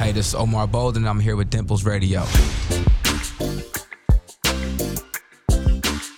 Hey, this is Omar Bolden. I'm here with Dimplez Radio.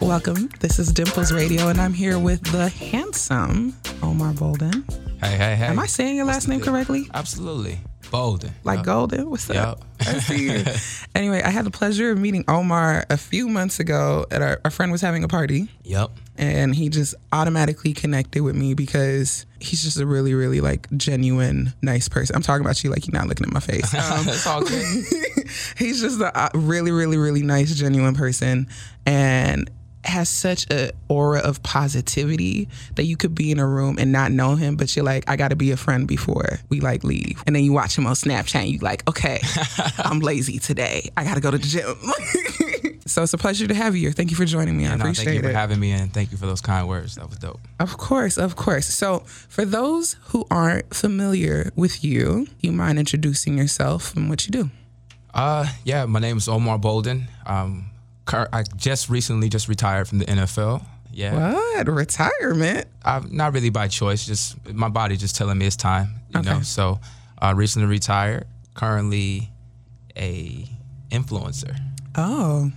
Welcome. This is Dimplez Radio, and I'm here with the handsome Omar Bolden. Hey, hey, hey. Am I saying your last name correctly? Absolutely. Bolden. Like Yep. Golden? What's up? I see you. anyway, I had the pleasure of meeting Omar a few months ago at our, our friend was having a party. Yep. and he just automatically connected with me because he's just a really, really like genuine, nice person. I'm talking about you like you're not looking at my face. Um, It's all good. he's just a really, really, really nice, genuine person, and has such a aura of positivity that you could be in a room and not know him, but you're like, I got to be a friend before we like leave, and then you watch him on Snapchat, and you like, okay, I'm lazy today. I got to go to the gym. so it's a pleasure to have you here. Thank you for joining me. I And, uh, appreciate thank you it. for having me and thank you for those kind words. That was dope. Of course, of course. So, for those who aren't familiar with you, you mind introducing yourself and what you do? Uh, yeah, my name is Omar Bolden. Um, I just recently just retired from the NFL. Yeah. What? Retirement? I'm not really by choice. Just my body just telling me it's time. You Okay. know. So, uh, recently retired. Currently, a influencer Oh,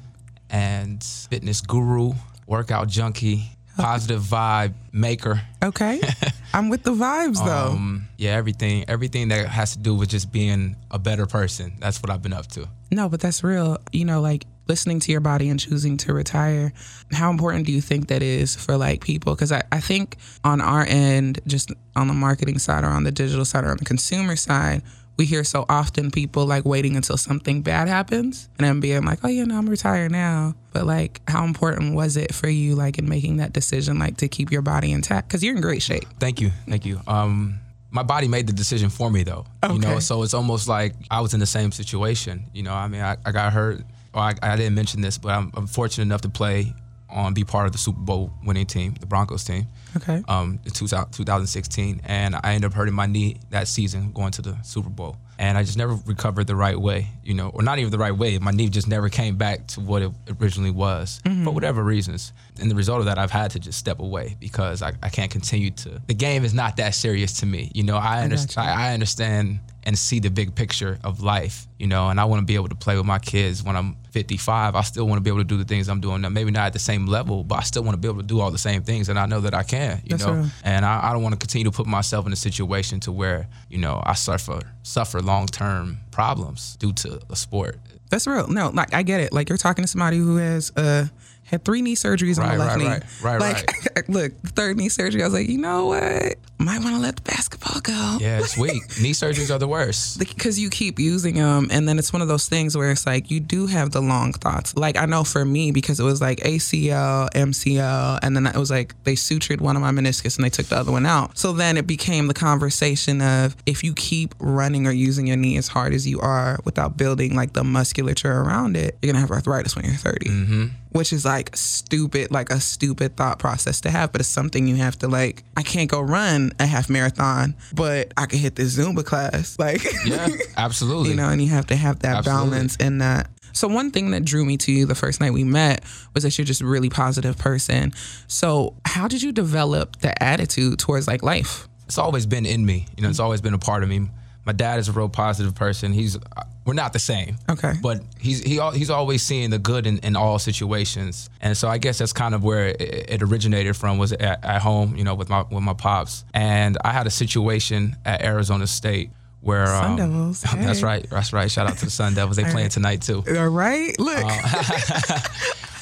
and fitness guru, workout junkie, positive vibe maker. okay. I'm with the vibes though. Um, yeah, everything, everything that has to do with just being a better person. That's what I've been up to. no, but that's real. You know, like listening to your body and choosing to retire. How important do you think that is for like people? Because I, I think on our end, just on the marketing side or on the digital side or on the consumer side, we hear so often people like waiting until something bad happens and then being like, oh, yeah, no, I'm retired now. But like, how important was it for you, like, in making that decision, like, to keep your body intact? Because you're in great shape. Thank you, thank you. Um, my body made the decision for me though. Okay. You know, so it's almost like I was in the same situation. You know, I mean, I, I got hurt. Well, I, I didn't mention this, but I'm, I'm fortunate enough to play on, be part of the Super Bowl winning team, the Broncos team. Okay. um, in 2000 2016, and I ended up hurting my knee that season going to the Super Bowl. And I just never recovered the right way, you know, or not even the right way. My knee just never came back to what it originally was for whatever reasons. And the result of that, I've had to just step away because I, I can't continue to. The game is not that serious to me, you know. I understand. I, I understand and see the big picture of life, you know. And I want to be able to play with my kids when I'm 55. I still want to be able to do the things I'm doing now. Maybe not at the same level, but I still want to be able to do all the same things, and I know that I can, you That's know. And I, I don't want to continue to put myself in a situation to where you know I suffer suffer long term problems due to a sport. That's real. No, like I get it. Like you're talking to somebody who has uh had three knee surgeries on Right, the left right, knee. right, right, like look, third knee surgery. I was like, you know what? Might want to let the basketball go. Yeah, it's weak. Knee surgeries are the worst. Because you keep using them, and then it's one of those things where it's like you do have the long thoughts. Like I know for me, because it was like ACL, MCL, and then it was like they sutured one of my meniscus and they took the other one out. So then it became the conversation of if you keep running or using your knee as hard as you are without building like the musculature around it, you're gonna have arthritis when you're 30. Mm-hmm. Which is like stupid, like a stupid thought process to have, but it's something you have to like. I can't go run a half marathon, but I can hit this Zumba class. Like, Yeah, absolutely. you know, and you have to have that Absolutely. balance in that. So one thing that drew me to you the first night we met was that you're just a really positive person. So how did you develop the attitude towards like life? it's always been in me. You know, it's mm-hmm. always been a part of me. My dad is a real positive person. He's we're not the same. Okay. But he's he he's always seeing the good in, in all situations, and so I guess that's kind of where it, it originated from was at, at home, you know, with my with my pops. And I had a situation at Arizona State where Sun um, Devils, That's right. That's right. Shout out to the Sun Devils. They playing tonight too. All right, look.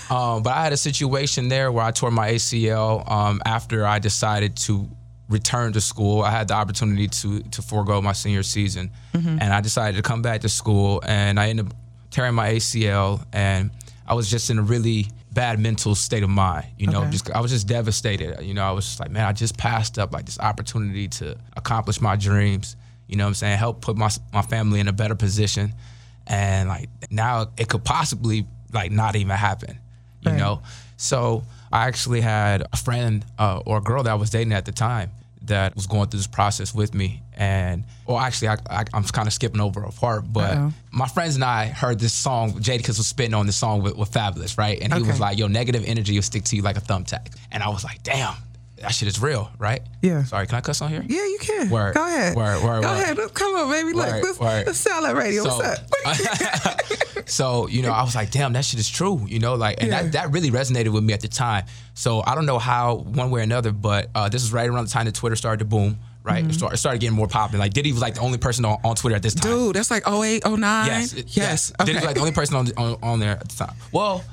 Um, but I had a situation there where I tore my ACL um, after I decided to return to school. I had the opportunity to to forego my senior season, and I decided to come back to school. And I ended up tearing my ACL, and I was just in a really bad mental state of mind. You know, Okay. just I was just devastated. You know, I was just like, man, I just passed up like this opportunity to accomplish my dreams. You know what I'm saying? Help put my my family in a better position, and like now it could possibly like not even happen you Right. know so i actually had a friend uh, or a girl that i was dating at the time that was going through this process with me. And well actually I, I, i'm kind of skipping over a part but Uh-oh. my friends and i heard this song jadakiss was spitting on this song with, with Fabolous right? And he was like yo negative energy will stick to you like a thumbtack. And i was like damn that shit is real, right? Yeah. Sorry, can I cuss on here? Yeah, you can. Word. Go ahead. Word, word, Go word. ahead. Come on, baby. Look, Word, let's, word. let's sell that radio. So, What's up? so you know, I was like, damn, that shit is true. You know, like, and Yeah. that, that really resonated with me at the time. So I don't know how, one way or another, but uh, this is right around the time that Twitter started to boom. Right, it, start, it started getting more popular. Like Diddy was like the only person on, on Twitter at this time. Dude, that's like 08, 09. Yes. it- Yes. Diddy was like the only person on, on on there at the time. Well,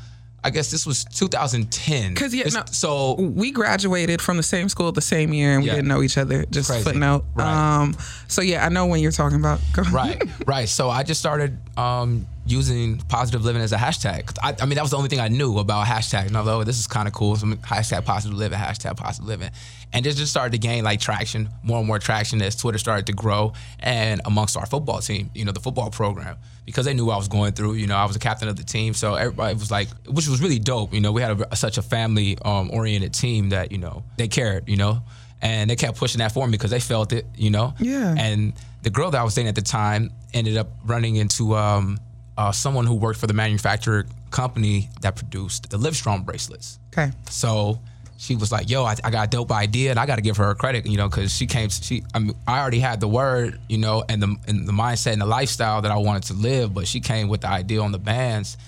I guess this was 2010. 'Cause, yeah, no- so we graduated from the same school the same year and we Yeah. didn't know each other. Just Crazy. footnote. Right. Um, so yeah, I know when you're talking about. Go right, right. So I just started um, using positive living as a hashtag. I, I mean, that was the only thing I knew about hashtag. And I was like, oh, this is kind of cool. So hashtag positive living, hashtag positive living. And it just started to gain like traction, more and more traction as Twitter started to grow and amongst our football team, you know, the football program, because they knew what I was going through. You know, I was a captain of the team. So everybody was like, which was really dope. You know, we had a, such a family um, oriented team that, you know, they cared, you know, and they kept pushing that for me because they felt it, you know. Yeah. And the girl that I was dating at the time ended up running into um, uh, someone who worked for the manufacturer company that produced the Livestrong bracelets. Okay. So she was like, "Yo, I, I got a dope idea, and I got to give her credit, you know, because she came. She, I mean, I already had the word, you know, and the and the mindset and the lifestyle that I wanted to live, but she came with the idea on the bands."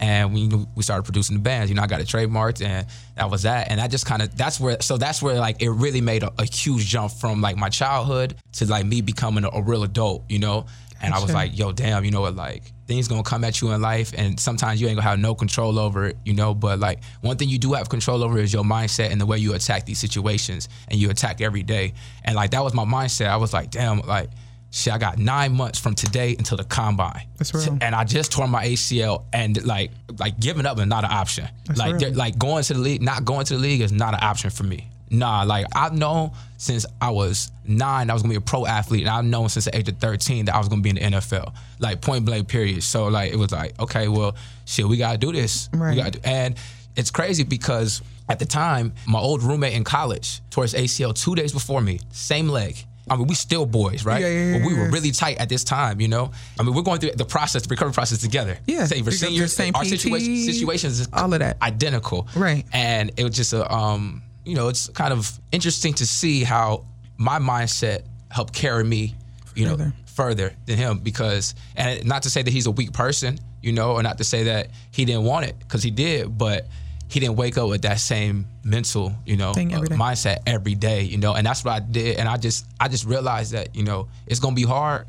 And we we started producing the bands. You know, I got it trademarked, and that was that. And I just kind of that's where so that's where like it really made a, a huge jump from like my childhood to like me becoming a, a real adult. You know, and I was like, yo, damn, you know what, like things gonna come at you in life, and sometimes you ain't gonna have no control over it, you know. But like one thing you do have control over is your mindset and the way you attack these situations, and you attack every day. And like that was my mindset. I was like, damn, like shit, I got nine months from today until the combine. That's real. And I just tore my ACL, and like like giving up is not an option. like like going to the league, not going to the league is not an option for me. Nah, like I've known since I was nine I was gonna be a pro athlete, and I've known since the age of thirteen that I was gonna be in the NFL, like point blank period. So like it was like, okay, well, shit, we gotta do this. Right. Do, and it's crazy because at the time, my old roommate in college tore his ACL two days before me, same leg. I mean, we still boys, right? Yeah, yeah, but we were really tight at this time, you know. I mean, we're going through the process, the recovery process together. Yeah, same for you go through seniors. same our PT, situation, situations all of that. identical. Right. And it was just a, um, you know, it's kind of interesting to see how my mindset helped carry me, you know, Further. further than him because, and not to say that he's a weak person, you know, or not to say that he didn't want it because he did, but he didn't wake up with that same mental, you know, every uh, mindset every day, you know, and that's what I did. And I just, I just realized that, you know, it's gonna be hard,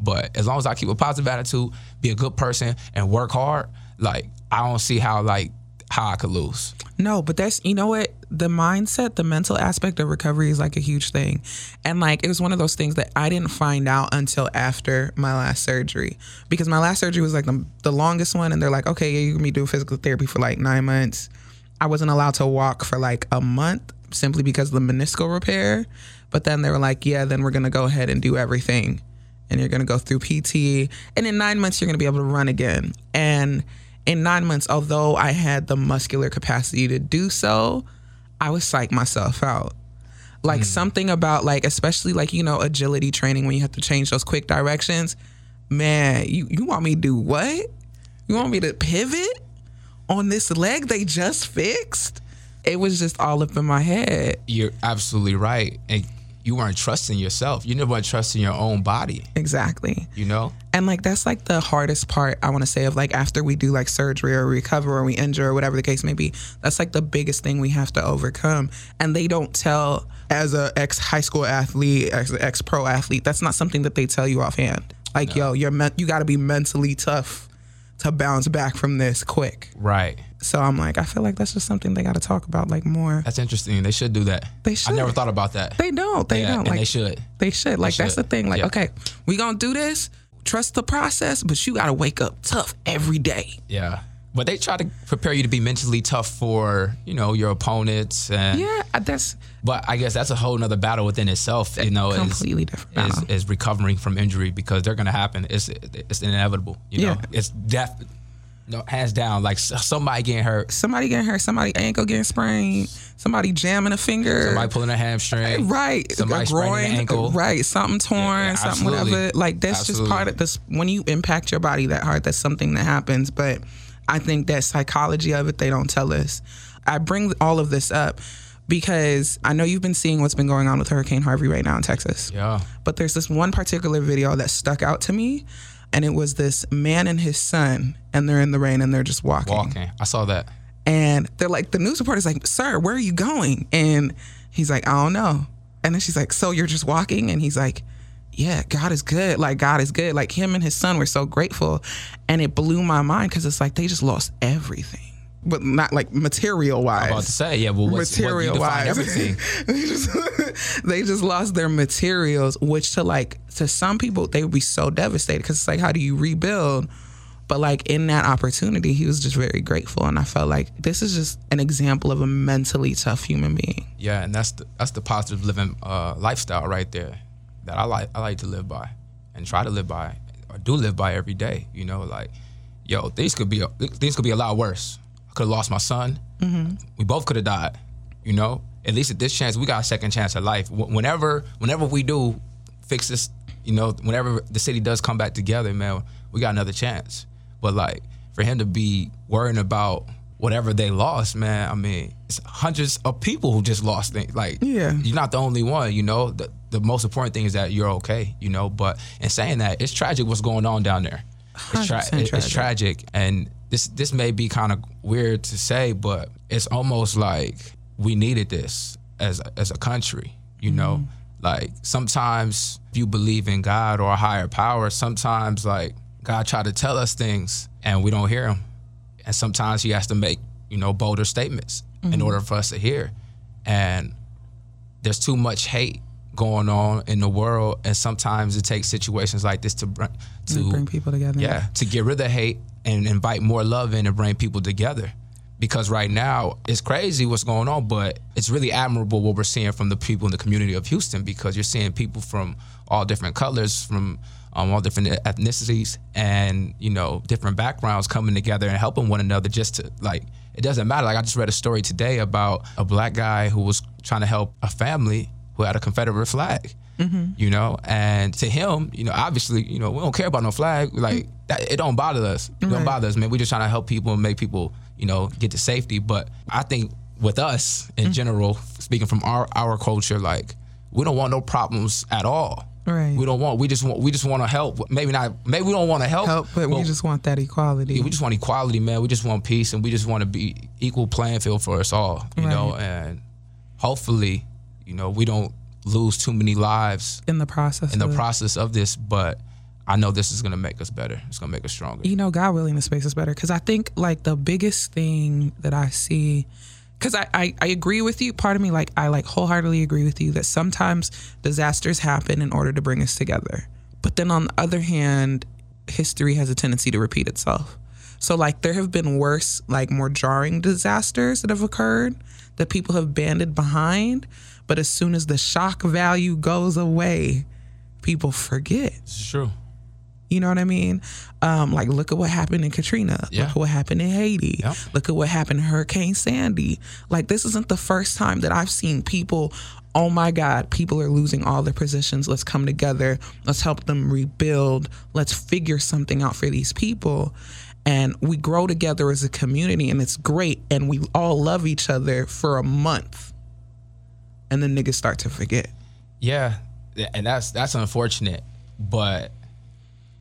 but as long as I keep a positive attitude, be a good person, and work hard, like I don't see how like how I could lose. No, but that's you know what? The mindset, the mental aspect of recovery is like a huge thing, and like it was one of those things that I didn't find out until after my last surgery. Because my last surgery was like the, the longest one, and they're like, okay, yeah, you can be doing physical therapy for like nine months. I wasn't allowed to walk for like a month simply because of the meniscal repair, but then they were like, yeah, then we're gonna go ahead and do everything, and you're gonna go through PT, and in nine months you're gonna be able to run again, and in nine months, although I had the muscular capacity to do so, I would psych myself out. Like hmm. something about like, especially like, you know, agility training when you have to change those quick directions. Man, you, you want me to do what? You want me to pivot on this leg they just fixed? It was just all up in my head. You're absolutely right, and you weren't trusting yourself. You never weren't trusting your own body. Exactly. You know. And like that's like the hardest part I want to say of like after we do like surgery or recover or we injure or whatever the case may be. That's like the biggest thing we have to overcome. And they don't tell as a ex high school athlete, as an ex pro athlete, that's not something that they tell you offhand. Like yo, you're men- you got to be mentally tough to bounce back from this quick. Right. So I'm like, I feel like that's just something they got to talk about like more. That's interesting. They should do that. They should. I never thought about that. They don't. They yeah, don't. and Like they should. They should. Like that's the thing. Like, Yeah. okay, we gonna do this. Trust the process, but you gotta wake up tough every day. Yeah. But they try to prepare you to be mentally tough for, you know, your opponents and Yeah, that's but I guess that's a whole nother battle within itself, you know, is, completely different. is, battle. is recovering from injury because they're gonna happen. It's it's inevitable, you know. It's death no, hands down, like somebody getting hurt, somebody getting hurt, somebody ankle getting sprained, somebody jamming a finger. somebody pulling a hamstring. Right, Somebody a groin, an ankle. Uh, right, something torn, yeah, something whatever. Like that's just part of this. When you impact your body that hard, that's something that happens. But I think that psychology of it, they don't tell us. I bring all of this up because I know you've been seeing what's been going on with Hurricane Harvey right now in Texas. Yeah. But there's this one particular video that stuck out to me, and it was this man and his son, and they're in the rain and they're just walking. Walking. I saw that. And they're like, the news reporter's like, Sir, where are you going? And he's like, I don't know. And then she's like, So you're just walking? And he's like, Yeah, God is good. Like, God is good. Like, him and his son were so grateful. And it blew my mind because it's like they just lost everything, but not like material wise. I'm about to say, yeah, well, what's, material what do you define wise, everything? they just they just lost their materials, which to like to some people they would be so devastated because it's like how do you rebuild? But like in that opportunity, he was just very grateful, and I felt like this is just an example of a mentally tough human being. Yeah, and that's the that's the positive living uh, lifestyle right there that I like I like to live by and try to live by or do live by every day. You know, like yo, things could be things could be a lot worse. Could have lost my son. Mm-hmm. We both could have died. You know, at least at this chance, we got a second chance at life. Whenever whenever we do fix this, you know, whenever the city does come back together, man, we got another chance. But like for him to be worrying about whatever they lost, man, I mean, it's hundreds of people who just lost things. Like, Yeah. you're not the only one. You know, the, the most important thing is that you're okay. You know, but in saying that, it's tragic what's going on down there. It's, tra- it's tragic. tragic, and this this may be kind of weird to say, but it's almost like we needed this as as a country. You know, Mm-hmm. like sometimes if you believe in God or a higher power, sometimes like God try to tell us things and we don't hear him, and sometimes He has to make you know bolder statements in order for us to hear, and there's too much hate going on in the world, and sometimes it takes situations like this to bring to bring people together. yeah, to get rid of the hate and invite more love in and bring people together. Because right now it's crazy what's going on, but it's really admirable what we're seeing from the people in the community of Houston because you're seeing people from all different colors, from um, all different ethnicities, and you know different backgrounds coming together and helping one another. Just to like, it doesn't matter. Like I just read a story today about a black guy who was trying to help a family who had a Confederate flag you know. And to him, you know, obviously, you know, we don't care about no flag. Like that, it don't bother us. It don't bother us, man. We're just trying to help people and make people, you know, get to safety. But I think with us in mm-hmm. general, speaking from our our culture, like we don't want no problems at all. Right. We don't want. We just want. We just want to help. Maybe not. Maybe we don't want to help. Help, but we just want that equality. we just want equality, man. We just want peace, and we just want to be equal playing field for us all. You know, and hopefully, you know, we don't lose too many lives in the process. in the of process of this, but I know this is gonna make us better. It's gonna make us stronger. you know, God willing, this makes us better. Because I think like the biggest thing that I see, because I, I I agree with you. Part of me like I like wholeheartedly agree with you that sometimes disasters happen in order to bring us together. But then on the other hand, history has a tendency to repeat itself. So like there have been worse, like more jarring disasters that have occurred that people have banded behind. But as soon as the shock value goes away, people forget. This is true. You know what I mean? Um, like, look at what happened in Katrina. Yeah. Look at what happened in Haiti. Yep. Look at what happened in Hurricane Sandy. Like, this isn't the first time that I've seen people. Oh my God, people are losing all their positions. Let's come together. Let's help them rebuild. Let's figure something out for these people. And we grow together as a community, and it's great. And we all love each other for a month. And then niggas start to forget. Yeah, and that's that's unfortunate, but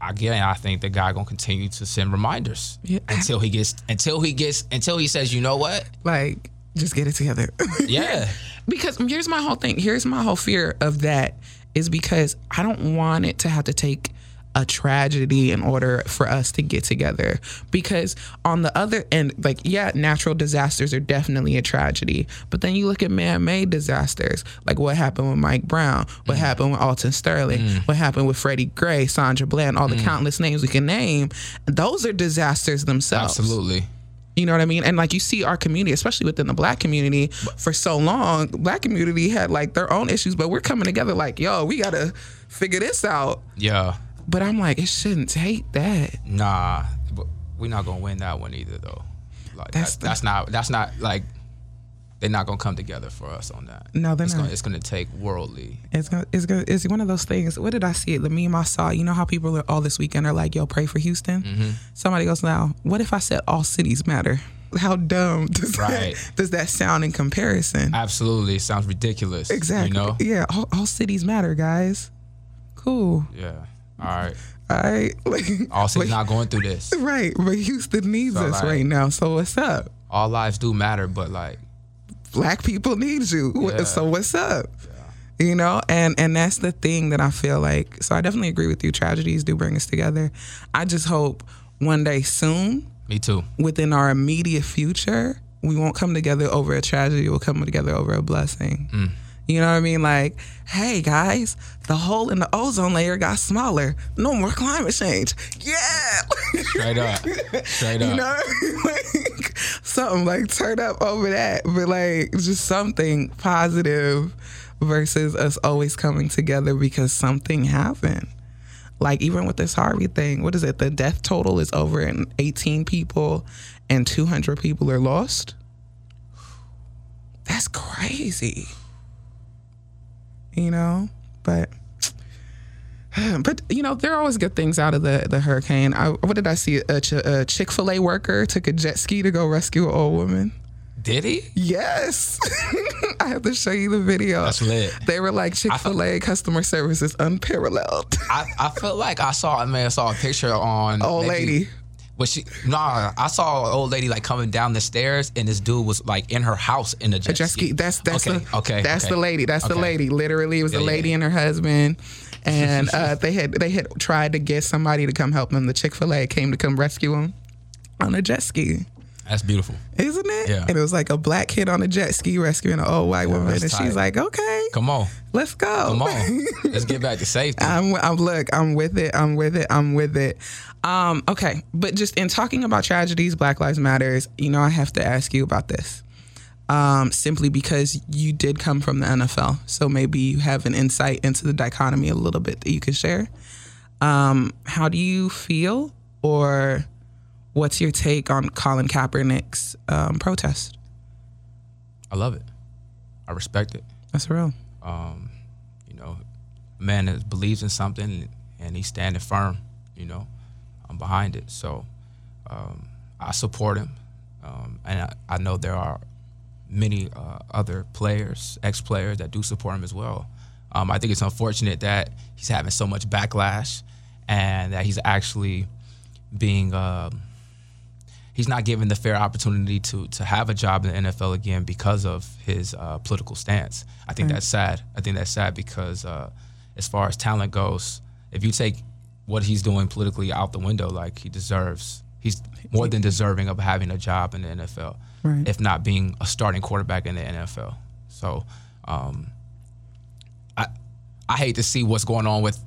again, I think the guy gonna continue to send reminders Yeah. until he gets until he gets until he says, you know what? Like, just get it together. Yeah, because here's my whole thing here's my whole fear of that is because i don't want it to have to take a tragedy in order for us to get together. Because on the other end like yeah natural disasters are definitely a tragedy. But then you look at man-made disasters like what happened with mike brown what mm. happened with alton sterling mm. what happened with freddie gray sandra bland all the mm. countless names we can name those are disasters themselves. Absolutely. you know what I mean? And like you see our community, especially within the black community, for so long, black community had like their own issues, but we're coming together like, yo, we gotta figure this out. Yeah, But I'm like, it shouldn't take that. nah, but we're not gonna win that one either, though. Like That's that's the- that's not that's not like they're not gonna come together for us on that. No, they're it's not. Gonna, it's gonna take worldly. It's gonna, it's gonna, it's one of those things. What did I see? The meme I saw. You know how people are all this weekend are like, yo, pray for Houston. Mm-hmm. Somebody goes, now, what if I said all cities matter? how dumb does Right. that does that sound in comparison? Absolutely, it sounds ridiculous. exactly. You know. Yeah. All, all cities matter, guys. Cool. Yeah. All right. All right. Like, cities but- not going through this. right. But Houston needs So, us like- right now. So what's up? All lives do matter, but like, black people need you. Yeah. So what's up? You know, and and that's the thing that I feel like. So I definitely agree with you. Tragedies do bring us together. I just hope one day soon, me too. within our immediate future, we won't come together over a tragedy. We'll come together over a blessing. Mm. You know what I mean? Like, hey guys, the hole in the ozone layer got smaller. No more climate change. Yeah. Straight up. Straight up. You know what I mean? Like something like turn up over that, but like just something positive versus us always coming together because something happened. Like even with this Harvey thing, what is it? The death total is over in 18 people and 200 people are lost. That's crazy. You know, but but you know, there are always good things out of the the hurricane. I, what did I see? A, Ch- a Chick Fil A worker took a jet ski to go rescue an old woman. Did he? Yes, I have to show you the video. That's lit. They were like Chick Fil A customer service is unparalleled. I, I felt like I saw I mean I saw a picture on Old maybe- lady. Was she? Nah, I saw an old lady like coming down the stairs, and this dude was like in her house in a jet, A jet ski. That's that's okay, the okay, That's okay. the lady. That's the lady. Literally, it was Yeah, a lady yeah. and her husband, and uh, they had they had tried to get somebody to come help them. The Chick Fil A came to come rescue them on a jet ski. That's beautiful. Isn't it? Yeah. And it was like a black kid on a jet ski rescuing an old white woman, and tight. she's like, "Okay, Come on, let's go." come on. Let's get back to safety. I'm, I'm look, I'm with it. I'm with it. I'm with it. Um, okay, but just in talking about tragedies, Black Lives Matters. You know, I have to ask you about this. Um, simply because you did come from the NFL, so maybe you have an insight into the dichotomy a little bit that you could share. Um, how do you feel, or what's your take on Colin Kaepernick's um, protest? I love it. I respect it. That's real. Um, you know, a man that believes in something and he's standing firm. You know, I'm behind it. So um, I support him, um, and I, I know there are many uh, other players, ex-players that do support him as well. Um, I think it's unfortunate that he's having so much backlash, and that he's actually being um, he's not given the fair opportunity to to have a job in the NFL again because of his uh, political stance. I think that's sad. I think that's sad because uh, as far as talent goes, if you take what he's doing politically out the window, like he deserves, he's more than deserving of having a job in the NFL, Right. if not being a starting quarterback in the NFL. So. Um, I I hate to see what's going on with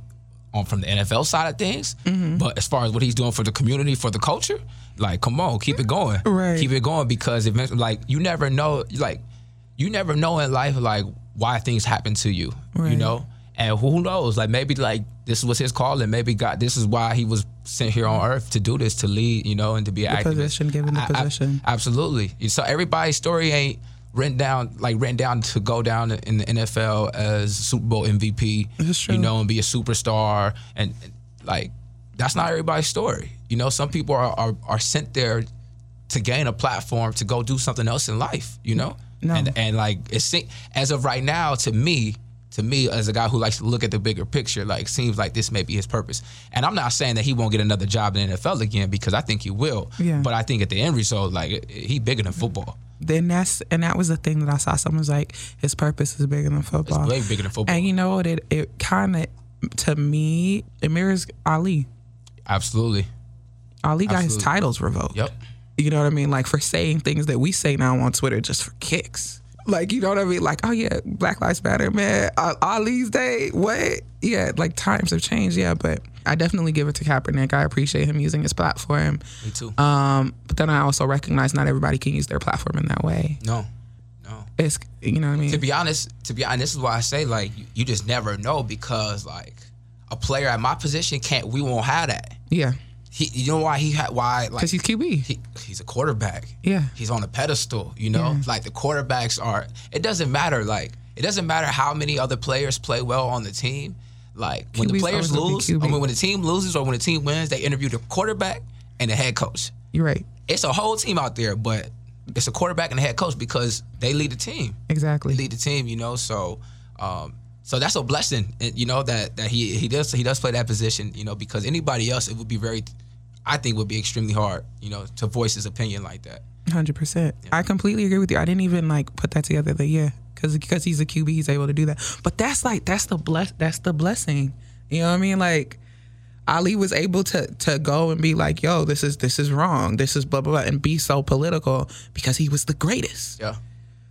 on from the NFL side of things, Mm-hmm. but as far as what he's doing for the community, for the culture, like come on, keep it going, Right. Keep it going because eventually, like you never know, like you never know in life, like why things happen to you, you know, and who knows, like maybe like this was his calling, maybe God, this is why he was sent here on earth to do this, to lead, you know, and to be activist. position, given the I- I- absolutely. So everybody's story ain't written down like written down to go down in the NFL as Super Bowl MVP, you know, and be a superstar, and, like that's not everybody's story. You know, some people are, are are sent there to gain a platform to go do something else in life. You know, No. and and like it se- as of right now to me. To me, as a guy who likes to look at the bigger picture, like seems like this may be his purpose. And I'm not saying that he won't get another job in the NFL again because I think he will. Yeah. But I think at the end result, like he bigger than football. then that's and that was the thing that I saw. Someone was like, his purpose is bigger than football It's way bigger than football. And you know what? It it kind of to me it mirrors Ali. Absolutely. Ali got his Absolutely. titles revoked. Yep. You know what I mean? Like for saying things that we say now on Twitter just for kicks. Like you know what I mean? Like oh yeah, Black Lives Matter, man. Uh, Ali's day, what? Yeah, like times have changed. Yeah, but I definitely give it to Kaepernick. I appreciate him using his platform. Me too. Um, but then I also recognize not everybody can use their platform in that way. no. No. It's you know what I mean? To be honest, to be honest, this is why I say like you, you just never know because like a player at my position can't. We won't have that. yeah, He, you know why he had why like because he's QB. he, he's a quarterback. Yeah. He's on a pedestal, you know? Like the quarterbacks are it doesn't matter like it doesn't matter how many other players play well on the team. Like when the players always gonna be lose, I mean when the team loses or when the team wins, they interview the quarterback and the head coach. You're right. It's a whole team out there, but it's a quarterback and a head coach because they lead the team. Exactly. lead the team, you know. So, um, so that's a blessing, eh, you know that that he he does he does play that position, you know, because anybody else it would be very, I think would be extremely hard, you know, to voice his opinion like that. Hundred percent. I completely agree with you. I didn't even like put that together. That yeah, because because he's a QB, he's able to do that. But that's like that's the bless that's the blessing. You know what I mean? Like Ali was able to to go and be like, yo, this is this is wrong. This is blah blah blah, and be so political because he was the greatest. Yeah,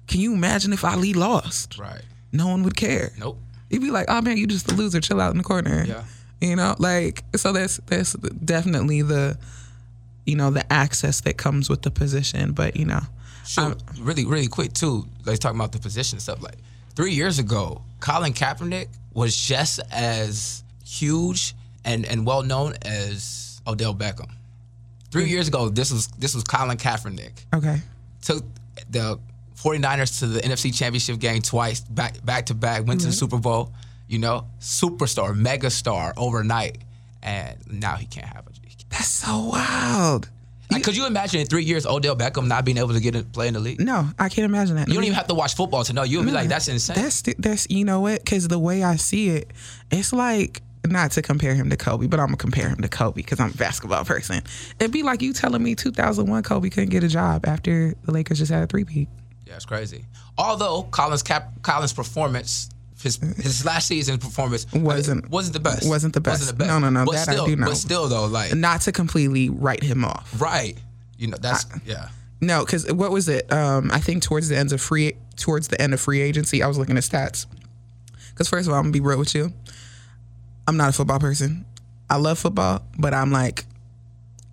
Can you imagine if Ali lost? right. No one would care. Nope. You'd be like, oh man, you just a loser. Chill out in the corner. Yeah. You know, like so. That's that's definitely the, you know, the access that comes with the position. But you know, So really, really quick too. Let's talk about the position stuff. Like three years ago, Colin Kaepernick was just as huge and and well known as Odell Beckham. Three mm. years ago, this was this was Colin Kaepernick. okay, Took the 49ers to the NFC Championship game twice, back back to back. Went to the mm-hmm. Super Bowl. You know, superstar, megastar overnight, and now he can't have a. that's so wild. Like, could you imagine in three years Odell Beckham not being able to get in, play in the league? No, I can't imagine that. You don't even have to watch football to know. You'll be like, that's insane. That's that's you know what? Because the way I see it, it's like not to compare him to Kobe, but I'm gonna compare him to Kobe because I'm a basketball person. It'd be like you telling me 2001 Kobe couldn't get a job after the Lakers just had a three-peat. Yeah, it's crazy. Although Colin's Cap, Colin's performance, his his last season's performance Wasn't- wasn't the best. wasn't the best. Wasn't the best. No, no, no, But that I still, do know. But still, though, like Not to completely write him off. right, you know, that's yeah. No, because what was it? Um, I think towards the end of free towards the end of free agency, I was looking at stats. Because first of all, I'm gonna be real with you. I'm not a football person. I love football, but I'm like,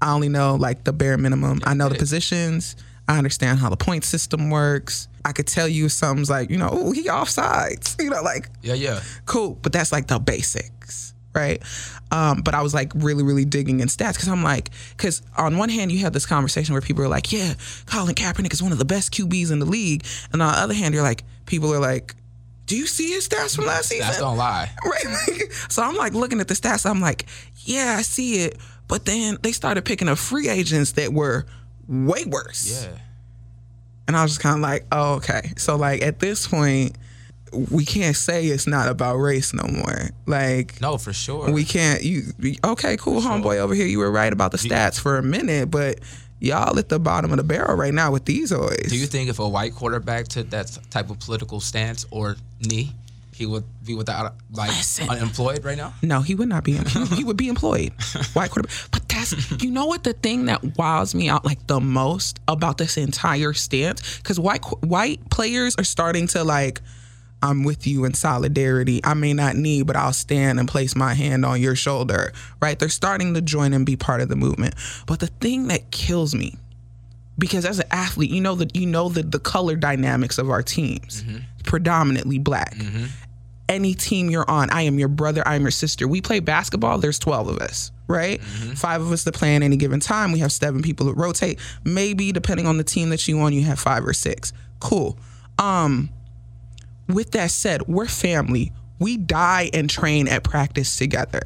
I only know like the bare minimum. I know the positions. I understand how the point system works. I could tell you something's like, you know, oh, he offsides. You know, like Yeah, yeah. cool, but that's like the basics, right? Um, but I was like really, really digging in stats because I'm like, because on one hand you have this conversation where people are like, yeah, Colin Kaepernick is one of the best QBs in the league, and on the other hand you're like, people are like, do you see his stats from last season? That's don't lie. Right. Like, so I'm like looking at the stats. I'm like, yeah, I see it. But then they started picking up free agents that were way worse. Yeah. And I was just kind of like, oh, okay. So like at this point, we can't say it's not about race no more. Like No, for sure. we can't. You okay? Cool, homeboy over here. You were right about the stats for a minute, but y'all at the bottom of the barrel right now with these boys. Do you think if a white quarterback took that type of political stance or knee, he would be without uh, like Listen. unemployed right now? No, he would not be. He, he would be employed. White quarterback. But that's you know what the thing that wows me out like the most about this entire stance because white white players are starting to like. I'm with you in solidarity. I may not need, but I'll stand and place my hand on your shoulder. Right? They're starting to join and be part of the movement. But the thing that kills me, because as an athlete, you know that you know the the color dynamics of our teams, mm-hmm. predominantly black mm-hmm. Any team you're on. I am your brother. I am your sister. We play basketball. There's 12 of us, right? Five of us to play at any given time. We have seven people that rotate. Maybe depending on the team that you on, you have five or six. Cool. Um, with that said, we're family. We die and train at practice together.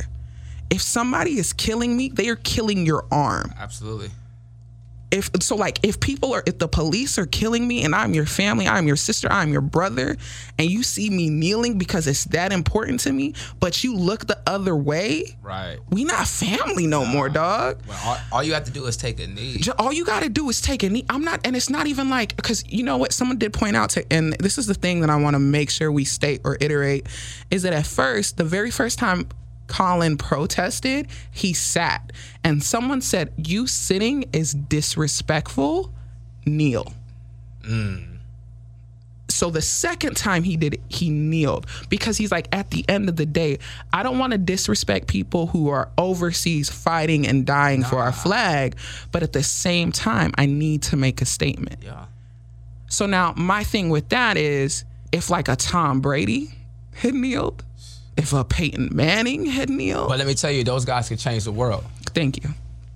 If somebody is killing me, they are killing your arm Absolutely. If so like if people are if the police are killing me and I'm your family, I'm your sister, I'm your brother, and you see me kneeling because it's that important to me, but you look the other way, Right. we not family no more, dog. Well, all, all you have to do is take a knee. All you got to do is take a knee. I'm not, and it's not even like because you know what someone did point out to, and this is the thing that I want to make sure we state or iterate, is that at first, the very first time Colin protested, he sat, and someone said, "You sitting is disrespectful." Kneel. Mm. So the second time he did it, he kneeled because he's like, at the end of the day, I don't want to disrespect people who are overseas fighting and dying for our flag, but at the same time, I need to make a statement. Yeah. So now my thing with that is if like a Tom Brady had kneeled, if a Peyton Manning had kneeled, But let me tell you, those guys could change the world. thank you.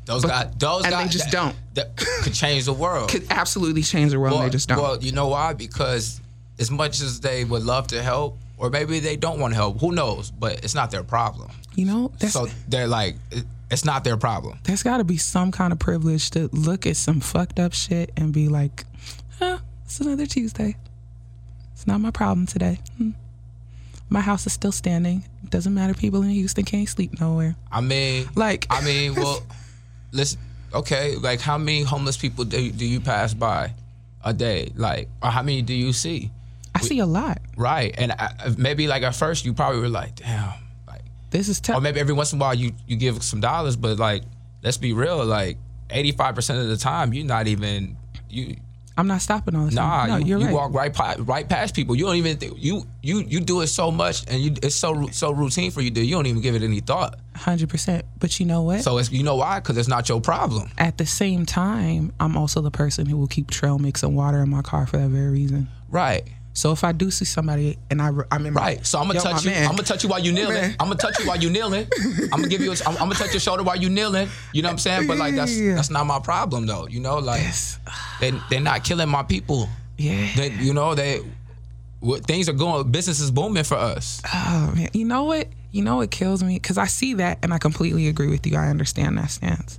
Those guys, those and they guys, just that- don't. That could change the world. Could absolutely change the world, and well, they just don't. well, you know why? Because as much as they would love to help, or maybe they don't want to help, who knows? But it's not their problem. you know, that's so they're like, it's not their problem. There's got to be some kind of privilege to look at some fucked up shit and be like, huh, it's another Tuesday. It's not my problem today. Hmm. My house is still standing. Doesn't matter. People in Houston can't sleep nowhere. I mean, Like- I mean, well, let's okay. Like, how many homeless people do, do you pass by a day? Like, or how many do you see? I see a lot. Right, and I, maybe like at first you probably were like, damn, like, This is tough. or maybe every once in a while you you give some dollars, but like, let's be real, like, eighty five percent of the time you're not even you. I'm not stopping all this. Nah, no, you, you right. walk right right past people. You don't even think you you you do it so much, and you it's so so routine for you to you don't even give it any thought. Hundred percent. But you know what? So it's you know why? Because it's not your problem. At the same time, I'm also the person who will keep trail mix and water in my car for that very reason. Right. So if I do see somebody and I, I'm in my, Right. So I'm gonna touch you. man. I'm gonna touch you while you kneeling. Man. I'm gonna touch you while you kneeling. I'm gonna give you. A, I'm, I'm gonna touch your shoulder while you kneeling. You know what I'm saying? But like that's that's not my problem though. You know, like Yes. they they're not killing my people. Yeah. They you know they what things are going. Business is booming for us. Oh man, you know what? You know what kills me because I see that and I completely agree with you. I understand that stance.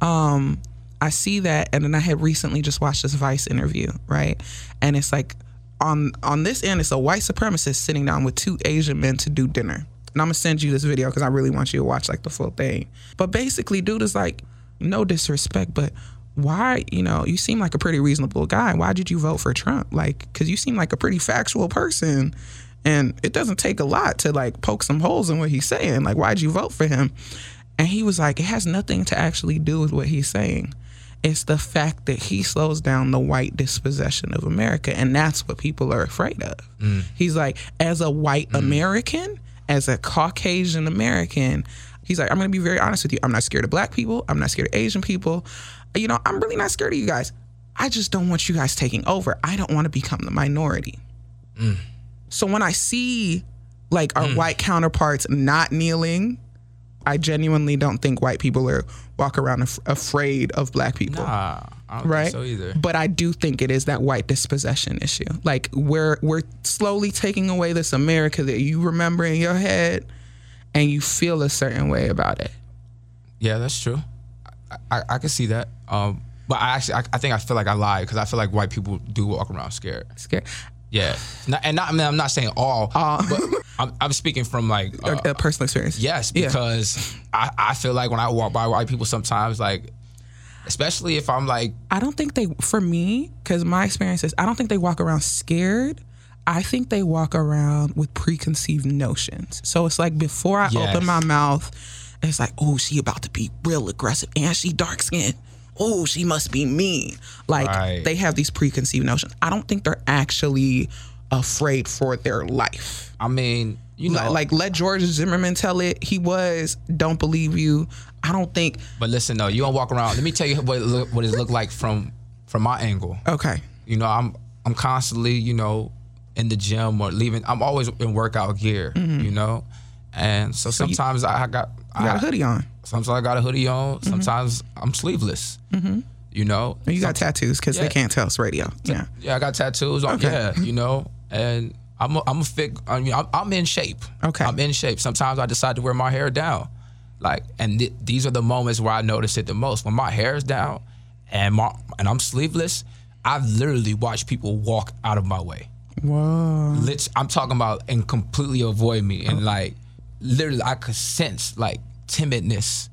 Um, I see that, and then I had recently just watched this Vice interview, right? And it's like on on this end, it's a white supremacist sitting down with two Asian men to do dinner. And I'm gonna send you this video because I really want you to watch like the full thing. But basically, dude is like, no disrespect, but why? You know, you seem like a pretty reasonable guy. Why did you vote for Trump? Like, because you seem like a pretty factual person. And it doesn't take a lot to like poke some holes in what he's saying. Like, why'd you vote for him? And he was like, it has nothing to actually do with what he's saying. It's the fact that he slows down the white dispossession of America. And that's what people are afraid of. Mm. He's like, as a white mm. American, as a Caucasian American, he's like, I'm going to be very honest with you. I'm not scared of black people. I'm not scared of Asian people. You know, I'm really not scared of you guys. I just don't want you guys taking over. I don't want to become the minority. Mm. So when I see like our white counterparts not kneeling, I genuinely don't think white people are walk around af- afraid of black people. Ah, I don't Right, think so either. but I do think it is that white dispossession issue. Like we're we're slowly taking away this America that you remember in your head, and you feel a certain way about it. Yeah, that's true. I, I, I can see that. Um, but I actually, I, I think I feel like I lied because I feel like white people do walk around scared. Scared. Yeah, not, and not, I mean, I'm not saying all, but I'm, I'm speaking from like uh, a, a personal experience. yes, Yeah. because I, I feel like when I walk by white people sometimes, like, especially if I'm like, I don't think they, for me, because my experience is, I don't think they walk around scared. I think they walk around with preconceived notions. So it's like before I Yes. open my mouth, it's like, oh, she about to be real aggressive and she dark skinned. Oh, she must be mean. Like Right. they have these preconceived notions. I don't think they're actually afraid for their life. I mean, you know, Like, like let George Zimmerman tell it. He was, don't believe you. I don't think, but listen, though, you don't walk around. Let me tell you what it look, what it look like from from my angle. okay. You know, I'm I'm constantly, you know, in the gym or leaving. I'm always in workout gear. Mm-hmm. You know, and so you- sometimes I, I got You got I, a hoodie on. Sometimes I got a hoodie on. Mm-hmm. Sometimes I'm sleeveless. Mm-hmm. You know, You got tattoos because Yeah. they can't tell it's radio. Yeah. yeah, I got tattoos on. Okay. Yeah, you know, and I'm a, I'm a fit. I mean, I'm, I'm in shape. Okay. I'm in shape. Sometimes I decide to wear my hair down, like, and th- these are the moments where I notice it the most. When my hair is down, and my and I'm sleeveless, I've literally watched people walk out of my way. Whoa. Lit- I'm talking about and completely avoid me, and oh. like, literally, I could sense like timidness,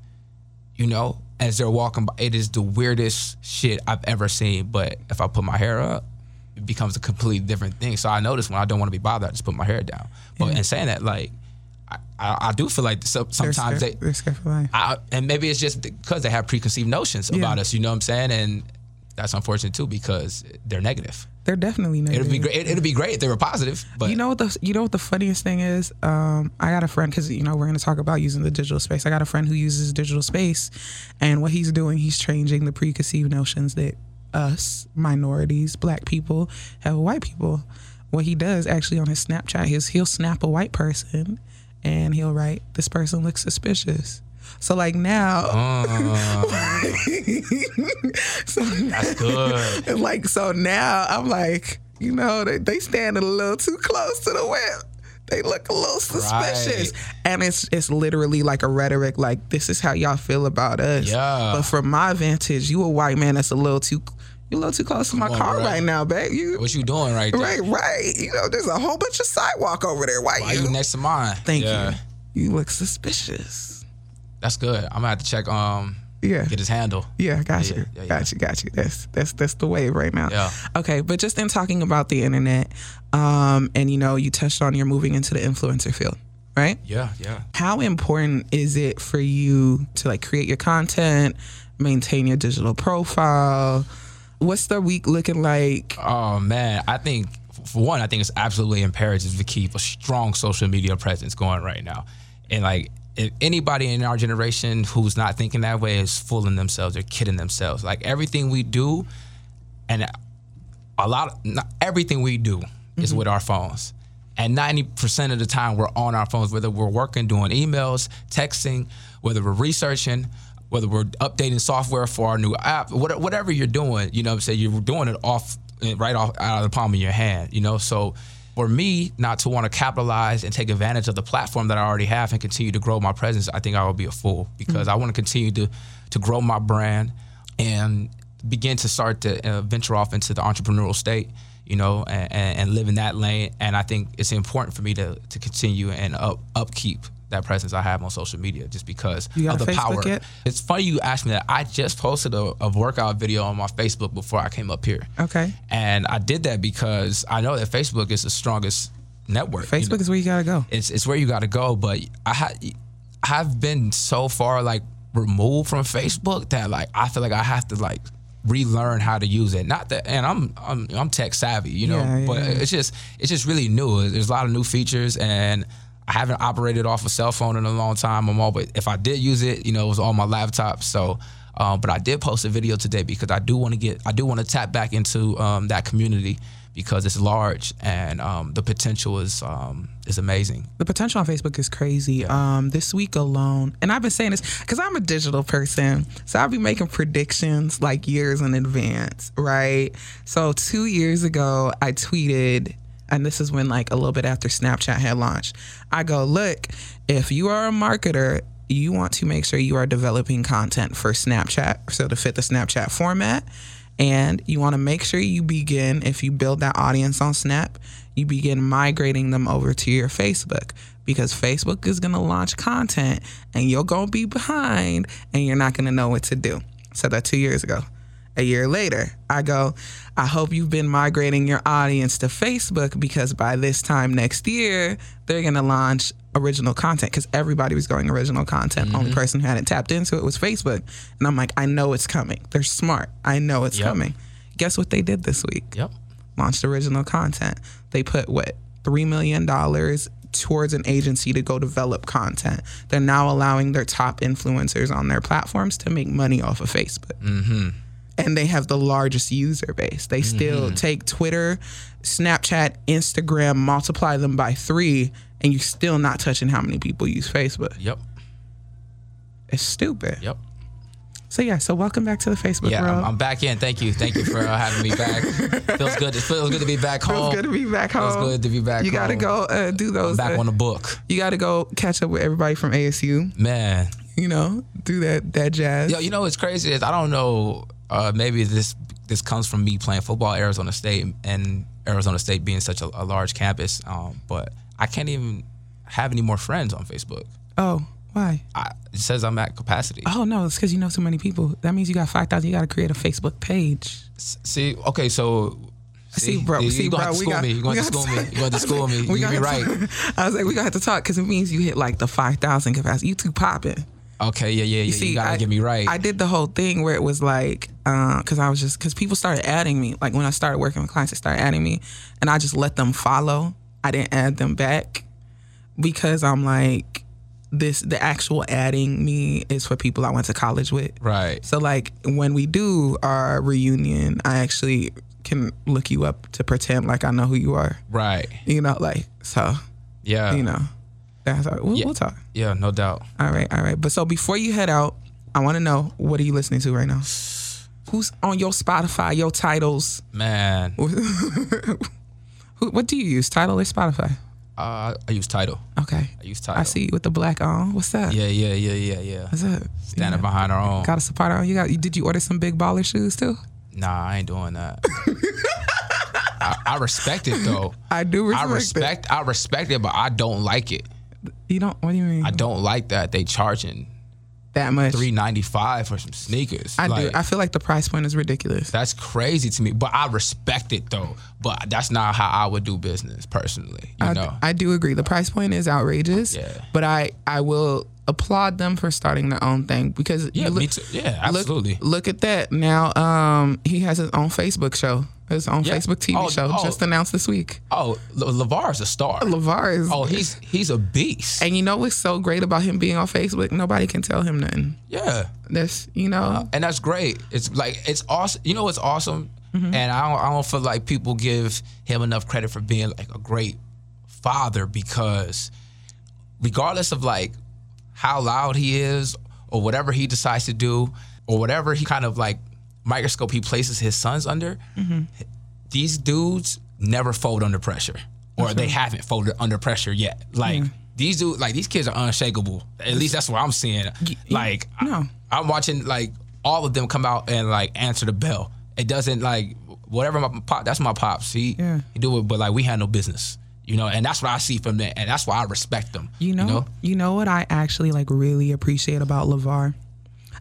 you know, as they're walking by. It is the weirdest shit I've ever seen. But if I put my hair up, it becomes a completely different thing. So I notice when I don't want to be bothered, I just put my hair down. But in saying that, like, I, I, I do feel like so, They're sometimes scared, they, they're scared for life. I, and maybe it's just because they have preconceived notions about us. You know what I'm saying? And that's unfortunate too because they're negative. They're definitely negative. It'd be great. It'd be great if they were positive, but You know what the you know what the funniest thing is? Um, I got a friend because you know we're going to talk about using the digital space. I got a friend who uses digital space, and what he's doing, he's changing the preconceived notions that us minorities, black people, have white people. What he does actually on his Snapchat is he'll snap a white person, and he'll write, "This person looks suspicious." So like now, uh. so that's good. like so now I'm like, you know, they, they standing a little too close to the whip. they look a little suspicious. Right. And it's it's literally like a rhetoric like this is how y'all feel about us. Yeah. But from my vantage, you a white man that's a little too you a little too close to my car right. right now, babe. You, what you doing right there? Right, right. You know, there's a whole bunch of sidewalk over there. Why, Why you? you next to mine? Thank yeah. you. You look suspicious. That's good. I'm gonna have to check. Um, yeah. Get his handle. Yeah, got you. Yeah, yeah, got you, got you. That's that's that's the wave right now. Yeah. Okay, but just in talking about the internet, um, and you know, you touched on you're moving into the influencer field, right? Yeah, yeah. How important is it for you to like create your content, maintain your digital profile? What's the week looking like? Oh man, I think for one, I think it's absolutely imperative to keep a strong social media presence going right now. And like if anybody in our generation who's not thinking that way is fooling themselves or kidding themselves. Like everything we do, and a lot, of, not everything we do mm-hmm. is with our phones. And 90% of the time we're on our phones, whether we're working, doing emails, texting, whether we're researching, whether we're updating software for our new app, whatever you're doing, you know I'm saying? You're doing it off, right off out of the palm of your hand, you know? So for me not to want to capitalize and take advantage of the platform that I already have and continue to grow my presence, I think I would be a fool because mm-hmm. I want to continue to to grow my brand and begin to start to uh, venture off into the entrepreneurial state, you know, and, and, live in that lane. And I think it's important for me to to continue and up upkeep that presence I have on social media just because of the Facebook power. Yet? It's funny you asked me that. I just posted a, a, workout video on my Facebook before I came up here. Okay. And I did that because I know that Facebook is the strongest network. Facebook you know? is where you gotta go. It's it's where you gotta go. But I ha- have been so far like removed from Facebook that like I feel like I have to like relearn how to use it. Not that, and I'm I'm I'm tech savvy, you know, yeah, but it's just it's just really new. There's a lot of new features, and I haven't operated off a cell phone in a long time. I'm all, but if I did use it, you know, it was on my laptop. So, um, but I did post a video today because I do want to get, I do want to tap back into um, that community because it's large and um, the potential is um, is amazing. The potential on Facebook is crazy. Um, this week alone, and I've been saying this because I'm a digital person, so I'll be making predictions like years in advance, right? So two years ago, I tweeted and this is when like a little bit after Snapchat had launched. I go, look, if you are a marketer, you want to make sure you are developing content for Snapchat, so to fit the Snapchat format. And you want to make sure you begin, if you build that audience on Snap, you begin migrating them over to your Facebook because Facebook is going to launch content and you're going to be behind and you're not going to know what to do. Said that two years ago a year later. I go, I hope you've been migrating your audience to Facebook because by this time next year, they're going to launch original content because everybody was going original content. Mm-hmm. Only person who hadn't tapped into it was Facebook. And I'm like, I know it's coming. They're smart. I know it's yep. coming. Guess what they did this week? Yep. Launched original content. They put what? $3 million towards an agency to go develop content. They're now allowing their top influencers on their platforms to make money off of Facebook. Mm-hmm and they have the largest user base. They still mm-hmm. take Twitter, Snapchat, Instagram, multiply them by three, and you're still not touching how many people use Facebook. Yep. It's stupid. Yep. So yeah, so welcome back to the Facebook yeah, world. I'm, I'm back in. Thank you, thank you for uh, having me back. feels good. It feels good to be back home. Feels good to be back home. Feels good to be back. You got to go uh, do those. I'm back uh, on the book. You got to go catch up with everybody from ASU. Man, you know, do that that jazz. Yo, you know what's crazy is I don't know uh, maybe this this comes from me playing football at Arizona State and Arizona State being such a, a large campus. Um, but I can't even have any more friends on Facebook. Oh, why? I, it says I'm at capacity. Oh no, it's because you know so many people. That means you got five thousand. You got to create a Facebook page. See, okay, so See, see, bro. You, see, you bro. We got. You're going to school me. You're going to school me. You be right. I was like, we got to talk because it means you hit like the five thousand capacity. You too popping. Okay, yeah, yeah, yeah. You, see, you gotta I, get me right. I did the whole thing where it was like, because uh, I was just because people started adding me. Like when I started working with clients, they started adding me, and I just let them follow. I didn't add them back because I'm like, this the actual adding me is for people I went to college with. Right. So like when we do our reunion, I actually can look you up to pretend like I know who you are. Right. You know, like so. Yeah. You know. We'll, yeah. we'll talk. Yeah, no doubt. All right, all right. But so before you head out, I want to know what are you listening to right now? Who's on your Spotify, your titles? Man. Who, what do you use, Tidal or Spotify? Uh, I use Tidal. Okay. I use Tidal. I see you with the black on. What's that? Yeah, yeah, yeah, yeah, yeah. What's up? Standing Yeah. behind our own. Got a support on. You got. Did you order some big baller shoes too? Nah, I ain't doing that. I, I respect it though. I do respect, I respect. I respect it, but I don't like it. You don't. What do you mean? I don't like that they charging that much. three ninety five for some sneakers. I do. I feel like the price point is ridiculous. That's crazy to me, but I respect it though. But that's not how I would do business personally. You I, know, I do agree. The price point is outrageous. Yeah. But I I will applaud them for starting their own thing because yeah, look, me too. Yeah, look- absolutely. Look, at that. Now um he has his own Facebook show. His own Yeah. Facebook TV Oh, show oh. just announced this week. oh, Le- is a star. LaVar is Oh, he's he's a beast. and you know what's so great about him being on Facebook? Nobody can tell him nothing. Yeah, This, you know, and that's great. It's like it's awesome. You know what's awesome? Mm-hmm. And I don't, I don't feel like people give him enough credit for being like a great father because regardless of like how loud he is or whatever he decides to do or whatever he kind of like microscope he places his sons under, Mm-hmm. these dudes never fold under pressure or they haven't folded under pressure yet. Like these dudes, like these kids are unshakable. At least that's what I'm seeing. Like no. I, am watching like all of them come out and like answer the bell. It doesn't like whatever my pop. That's my pops. He Yeah. he do it, but like we had no business. You know, and that's what I see from them, and that's why I respect them. You know, you know, what I actually like really appreciate about LaVar?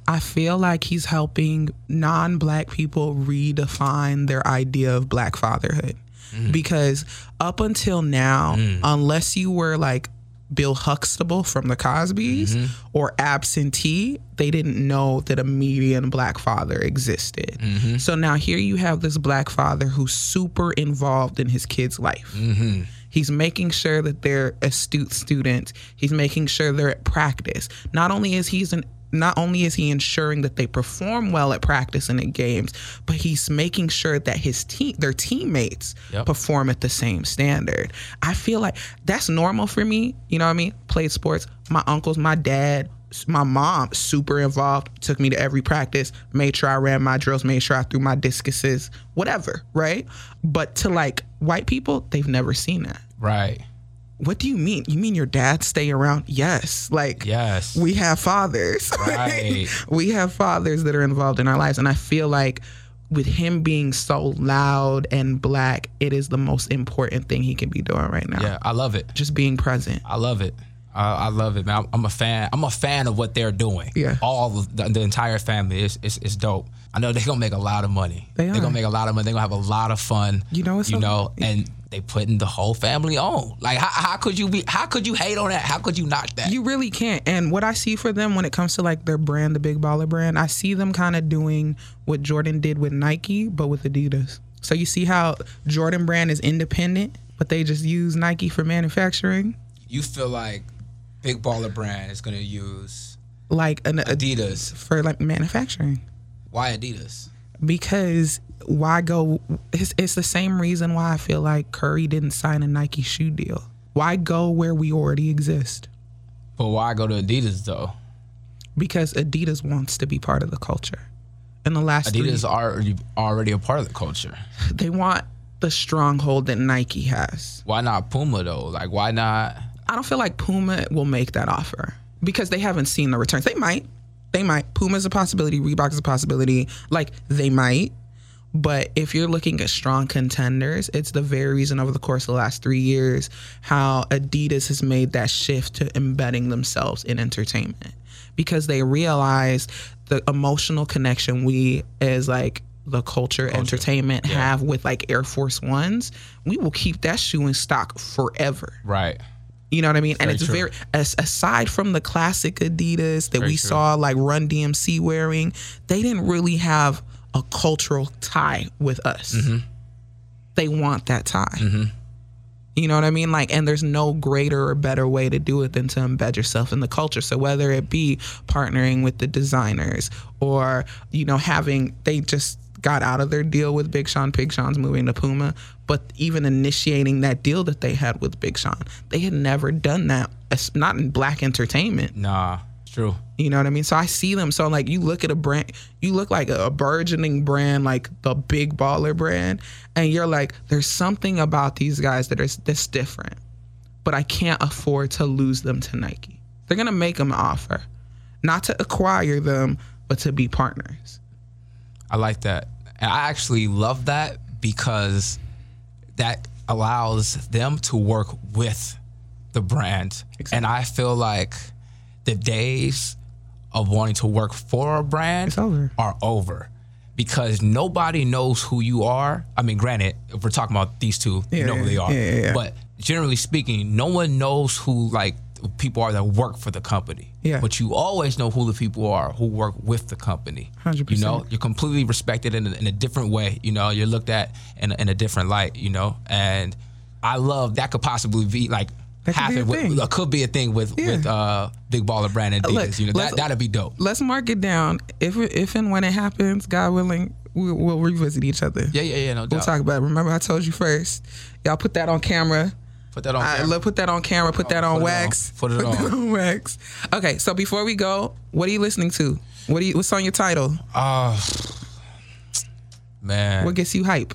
I feel like he's helping non-black people redefine their idea of black fatherhood. Mm. Because up until now, mm. unless you were like Bill Huxtable from the Cosbys mm-hmm. or absentee, they didn't know that a median black father existed. Mm-hmm. So now here you have this black father who's super involved in his kid's life. Mm-hmm. He's making sure that they're astute students. He's making sure they're at practice. Not only is he's an not only is he ensuring that they perform well at practice and at games, but he's making sure that his team, their teammates, Yep. perform at the same standard. I feel like that's normal for me. You know what I mean? Played sports. My uncles, my dad, my mom, super involved. Took me to every practice. Made sure I ran my drills. Made sure I threw my discuses. Whatever, right? But to like white people, they've never seen that. Right. What do you mean? You mean your dad stay around? Yes. Like Yes. we have fathers. Right. we have fathers that are involved in our lives. And I feel like with him being so loud and black, it is the most important thing he can be doing right now. yeah, I love it. Just being present. I love it. I, I love it, man. I'm, I'm a fan. I'm a fan of what they're doing. Yeah. All the, the entire family. is it's it's dope. I know they're gonna make a lot of money. They are They're gonna make a lot of money. They're gonna have a lot of fun. You know what's You so- know, and they putting the whole family on. Like, how, how could you be? How could you hate on that? How could you knock that? You really can't. And what I see for them when it comes to like their brand, the Big Baller brand, I see them kind of doing what Jordan did with Nike, but with Adidas. So you see how Jordan brand is independent, but they just use Nike for manufacturing, you feel like Big Baller Brand is gonna use like an Adidas. for like manufacturing. Why Adidas? because why go it's, it's the same reason why i feel like curry didn't sign a nike shoe deal why go where we already exist But why go to Adidas though? because adidas wants to be part of the culture in the last three, Adidas are already already a part of the culture. they want the stronghold that nike has Why not Puma though? Like, why not? I don't feel like puma will make that offer because they haven't seen the returns they might they might puma's a possibility reebok is a possibility like they might But if you're looking at strong contenders, it's the very reason over the course of the last three years how Adidas has made that shift to embedding themselves in entertainment because they realize the emotional connection we as like the culture, entertainment have with like Air Force Ones. We will keep that shoe in stock forever. Right. You know what I mean? and it's true. very as, aside from the classic Adidas that Very we true. saw like Run DMC wearing, they didn't really have a cultural tie with us. Mm-hmm. They want that tie. You know what I mean? Like, and there's no greater or better way to do it than to embed yourself in the culture. So whether it be partnering with the designers or you know having they just got out of their deal with Big Sean, Big Sean's moving to Puma, but even initiating that deal that they had with Big Sean, they had never done that. It's not in black entertainment. Nah. It's true. You know what I mean? So I see them. So like you look at a brand, you look like a, burgeoning brand, like the big baller brand, and you're like, there's something about these guys that are that's different. but I can't afford to lose them to Nike. They're gonna make them an offer, not to acquire them, but to be partners. I like that. And I actually love that because that allows them to work with the brand. And I feel like the days of wanting to work for a brand over. are over because nobody knows who you are. I mean, granted, if we're talking about these two, you Yeah, know who they are. yeah. But generally speaking, no one knows who like people are that work for the company. Yeah. But you always know who the people are who work with the company. 100%. You know, you're completely respected in a, in a different way. You know, you're looked at in a, in a different light. You know, and I love that could possibly be like That could be happen a with could be a thing with Yeah. with uh, Big Baller Brand and Adidas. You know, that that'd be dope. Let's mark it down. If if and when it happens, God willing, we'll, we'll revisit each other. Yeah, yeah, yeah. No We'll talk about it. Remember, I told you first. Y'all put that on camera. Put that on. I, camera. put that on camera. Put that Oh, on put it wax. on. Put it that on. on wax. Okay, so before we go, what are you listening to? What do you? What's on your Tidal? Oh, man, What gets you hype?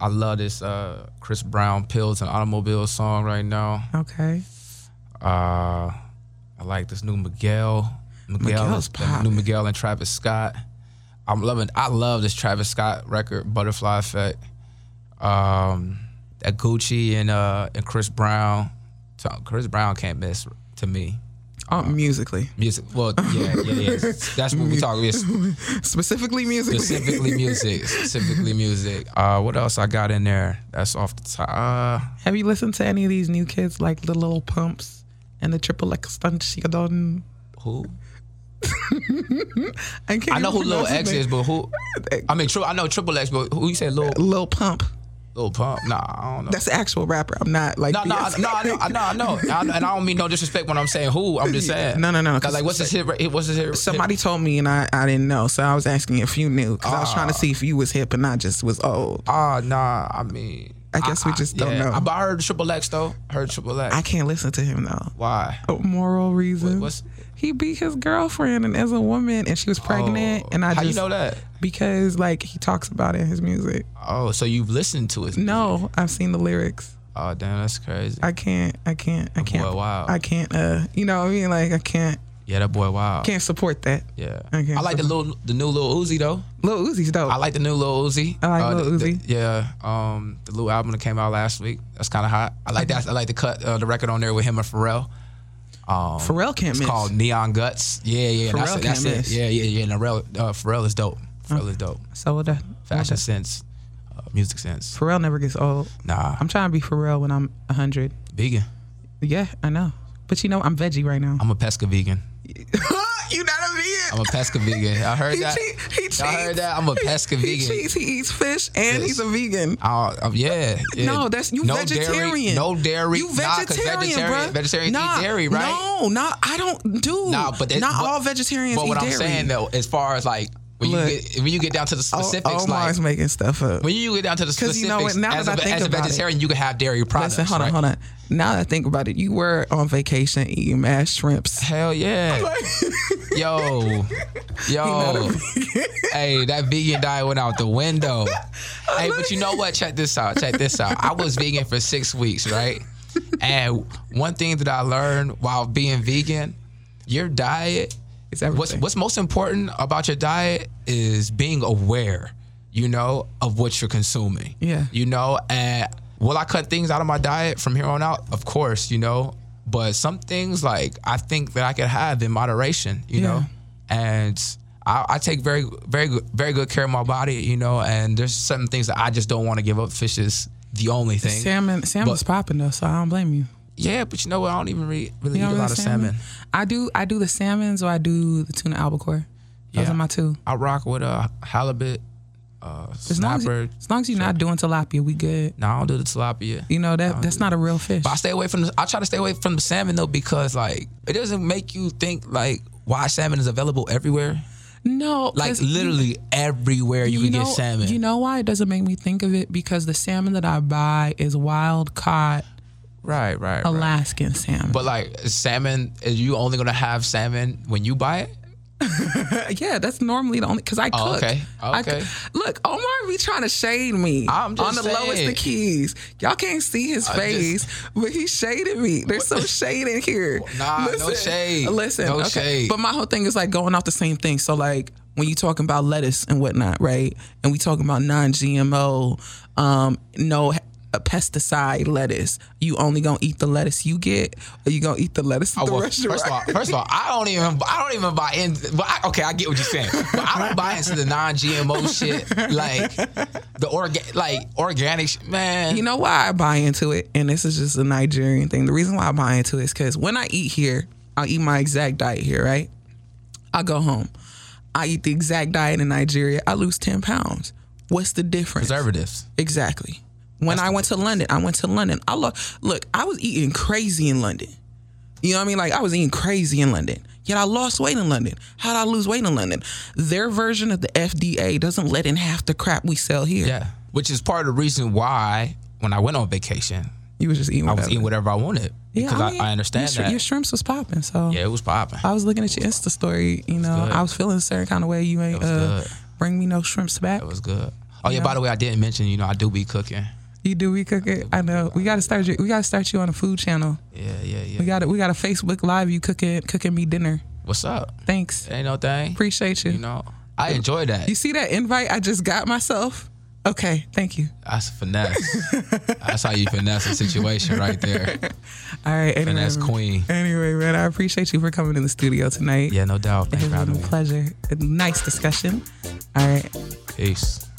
I love this uh, Chris Brown "Pills and Automobiles" song right now. Okay. Uh, I like this new Miguel. Miguel, Miguel's pop. new Miguel and Travis Scott. I'm loving. I love this Travis Scott record, Butterfly Effect. Um, that Gucci and uh and Chris Brown. So Chris Brown can't miss to me. Oh, musically, Music. Well, yeah, yeah, yeah. That's what we talk. It's specifically music. specifically music. Specifically music. Uh, what else I got in there? That's off the top. Uh, Have you listened to any of these new kids like the Little Pumps and the XXXTentacion? who? I. I know who Lil X is, but who? I mean, true. I know Triple X, but who you said Lil. Lil Pump. Lil Pump? Nah, I don't know. That's the actual rapper. I'm not like. No, no, no, I know, I know, I know, I- and I don't mean no disrespect when I'm saying who. I'm just saying. No, no, no, 'Cause, 'cause Like, what's his hit? What's his hit? Somebody told me and I, I didn't know, so I was asking if you knew because I was trying to see if you was hip and not just was old. Ah, nah. I mean, I guess we just don't know. I, but I heard Triple X though. I heard Triple X. I can't listen to him though. Why? For moral reasons. what's- he beat his girlfriend and as a woman and she was pregnant Oh, and I how just you know that? because like he talks about it in his music. Oh, so you've listened to it? No, I've seen the lyrics. Oh, damn, that's crazy. I can't I can't I can't boy wild. I can't uh you know what I mean like I can't yeah, that boy, wow. can't support that. Yeah, Okay, I like the little, the new Lil Uzi though. Lil Uzi's dope. I like the new Lil Uzi. I like Uh, Lil the- Uzi. the- yeah, um, the little album that came out last week. That's kind of hot. I like that. I like the cut, uh, the record on there with him and Pharrell. Um, Pharrell can't it's miss. called Neon Guts. Yeah, yeah, that's Pharrell it. That's can't it. miss. Yeah, yeah, yeah. And Pharrell, uh, Pharrell is dope. Pharrell is dope. so with that Fashion sense, uh, music sense. Pharrell never gets old. Nah, I'm trying to be Pharrell when I'm 100. vegan. Yeah, I know. But you know, I'm veggie right now. I'm a pesca vegan. you not a. I'm a pesca vegan. I heard he that. cheat, he cheats. Y'all heard that? I'm a pesca He vegan. cheats. He eats fish and Yes. he's a vegan. Uh, uh, yeah, yeah. No, that's you no vegetarian. Dairy, no dairy. You Nah, 'cause vegetarian, vegetarian, bruh. vegetarians nah, eat dairy, right? No, not I don't do. Nah, but not but- all vegetarians But what I'm dairy. saying though, as far as like when Look. you get when you get down to the specifics, Omar's like making stuff up. when you get down to the specifics, you know what, now as, that a, I think as a about it- vegetarian, you can have dairy products. Listen, hold right? on, hold on. Now that I think about it, you were on vacation eating mashed shrimps. Hell yeah, yo, yo, hey, that vegan diet went out the window. hey, but you know what? Check this out. Check this out. I was vegan for six weeks, right? And one thing that I learned while being vegan, your diet It's what's everything. what's most important about your diet is being aware, you know, of what you're consuming. Yeah. You know, and will I cut things out of my diet from here on out? Of course, you know. But some things like I think that I could have in moderation, you Yeah. know. And I, I take very, very good, very good care of my body, you know. And there's certain things that I just don't want to give up. Fish is the only thing. Salmon, salmon's popping though, so I don't blame you. Yeah, but you know what? I don't even re- really You eat a lot of salmon. I do. I do the salmons or I do the tuna albacore. Those Yeah. are my two. I rock with a halibut, uh, As long as, you, as long as you're not doing tilapia, we good. No, I don't do the tilapia. You know that that's not a real fish. But I stay away from. The, I try to stay away from the salmon though because like it doesn't make you think like why salmon is available everywhere. No, like literally everywhere you, can know, get salmon. You know why it doesn't make me think of it? Because the salmon that I buy is wild caught right, right, right. Alaskan salmon. But like salmon, is you only gonna have salmon when you buy it? yeah, that's normally the only because I cook. Oh, okay. Okay. cook. Look, Omar be trying to shade me I'm just on the lowest saying. of keys. Y'all can't see his I face, but he shaded me. There's some shade in here. Nah, no shade. Listen, No okay. shade. But my whole thing is like going off the same thing. So like when you talking about lettuce and whatnot, right? And we talking about non-GMO, um, no a pesticide lettuce. You only gonna eat the lettuce you get, or you gonna eat the lettuce oh, at Oh, the well, restaurant? first of all, first of all, I don't even, I don't even buy in. But I, okay, I get what you're saying, but I don't buy into the non-GMO shit, like the organ, like organic, sh- man. You know why I buy into it? And this is just a Nigerian thing. The reason why I buy into it is because when I eat here, I'll eat my exact diet here, right? I go home. I eat the exact diet in Nigeria. I lose 10 pounds. What's the difference? preservatives. Exactly. When I went to London, I went to London. I lo- look, I was eating crazy in London. You know what I mean? Like I was eating crazy in London. Yet I lost weight in London. How did I lose weight in London? Their version of the FDA doesn't let in half the crap we sell here. Yeah, which is part of the reason why when I went on vacation, You was just eating I was eating whatever I wanted because I, mean, I, understand your, that. Your shrimps was popping, so yeah, it was popping. I was looking at your Insta story. You know. I was feeling a certain kind of way. You ain't uh, bring me no shrimps back. It was good. Oh yeah, by the way, I didn't mention, you know, I do be cooking. You do we cook it? I know. We got to start. You, we got to start you on a food channel. Yeah, yeah, yeah. We got it. We got a Facebook Live. You cooking cooking me dinner. What's up? Thanks. Ain't no thing. Appreciate you. You know, I enjoy that. You see that invite I just got myself? Okay, thank you. That's finesse. That's how you finesse a situation right there. All right, anyway, Finesse queen. Anyway, man, I appreciate you for coming in the studio tonight. Yeah, no doubt. it Thanks has for been a pleasure. Nice discussion. All right. Peace.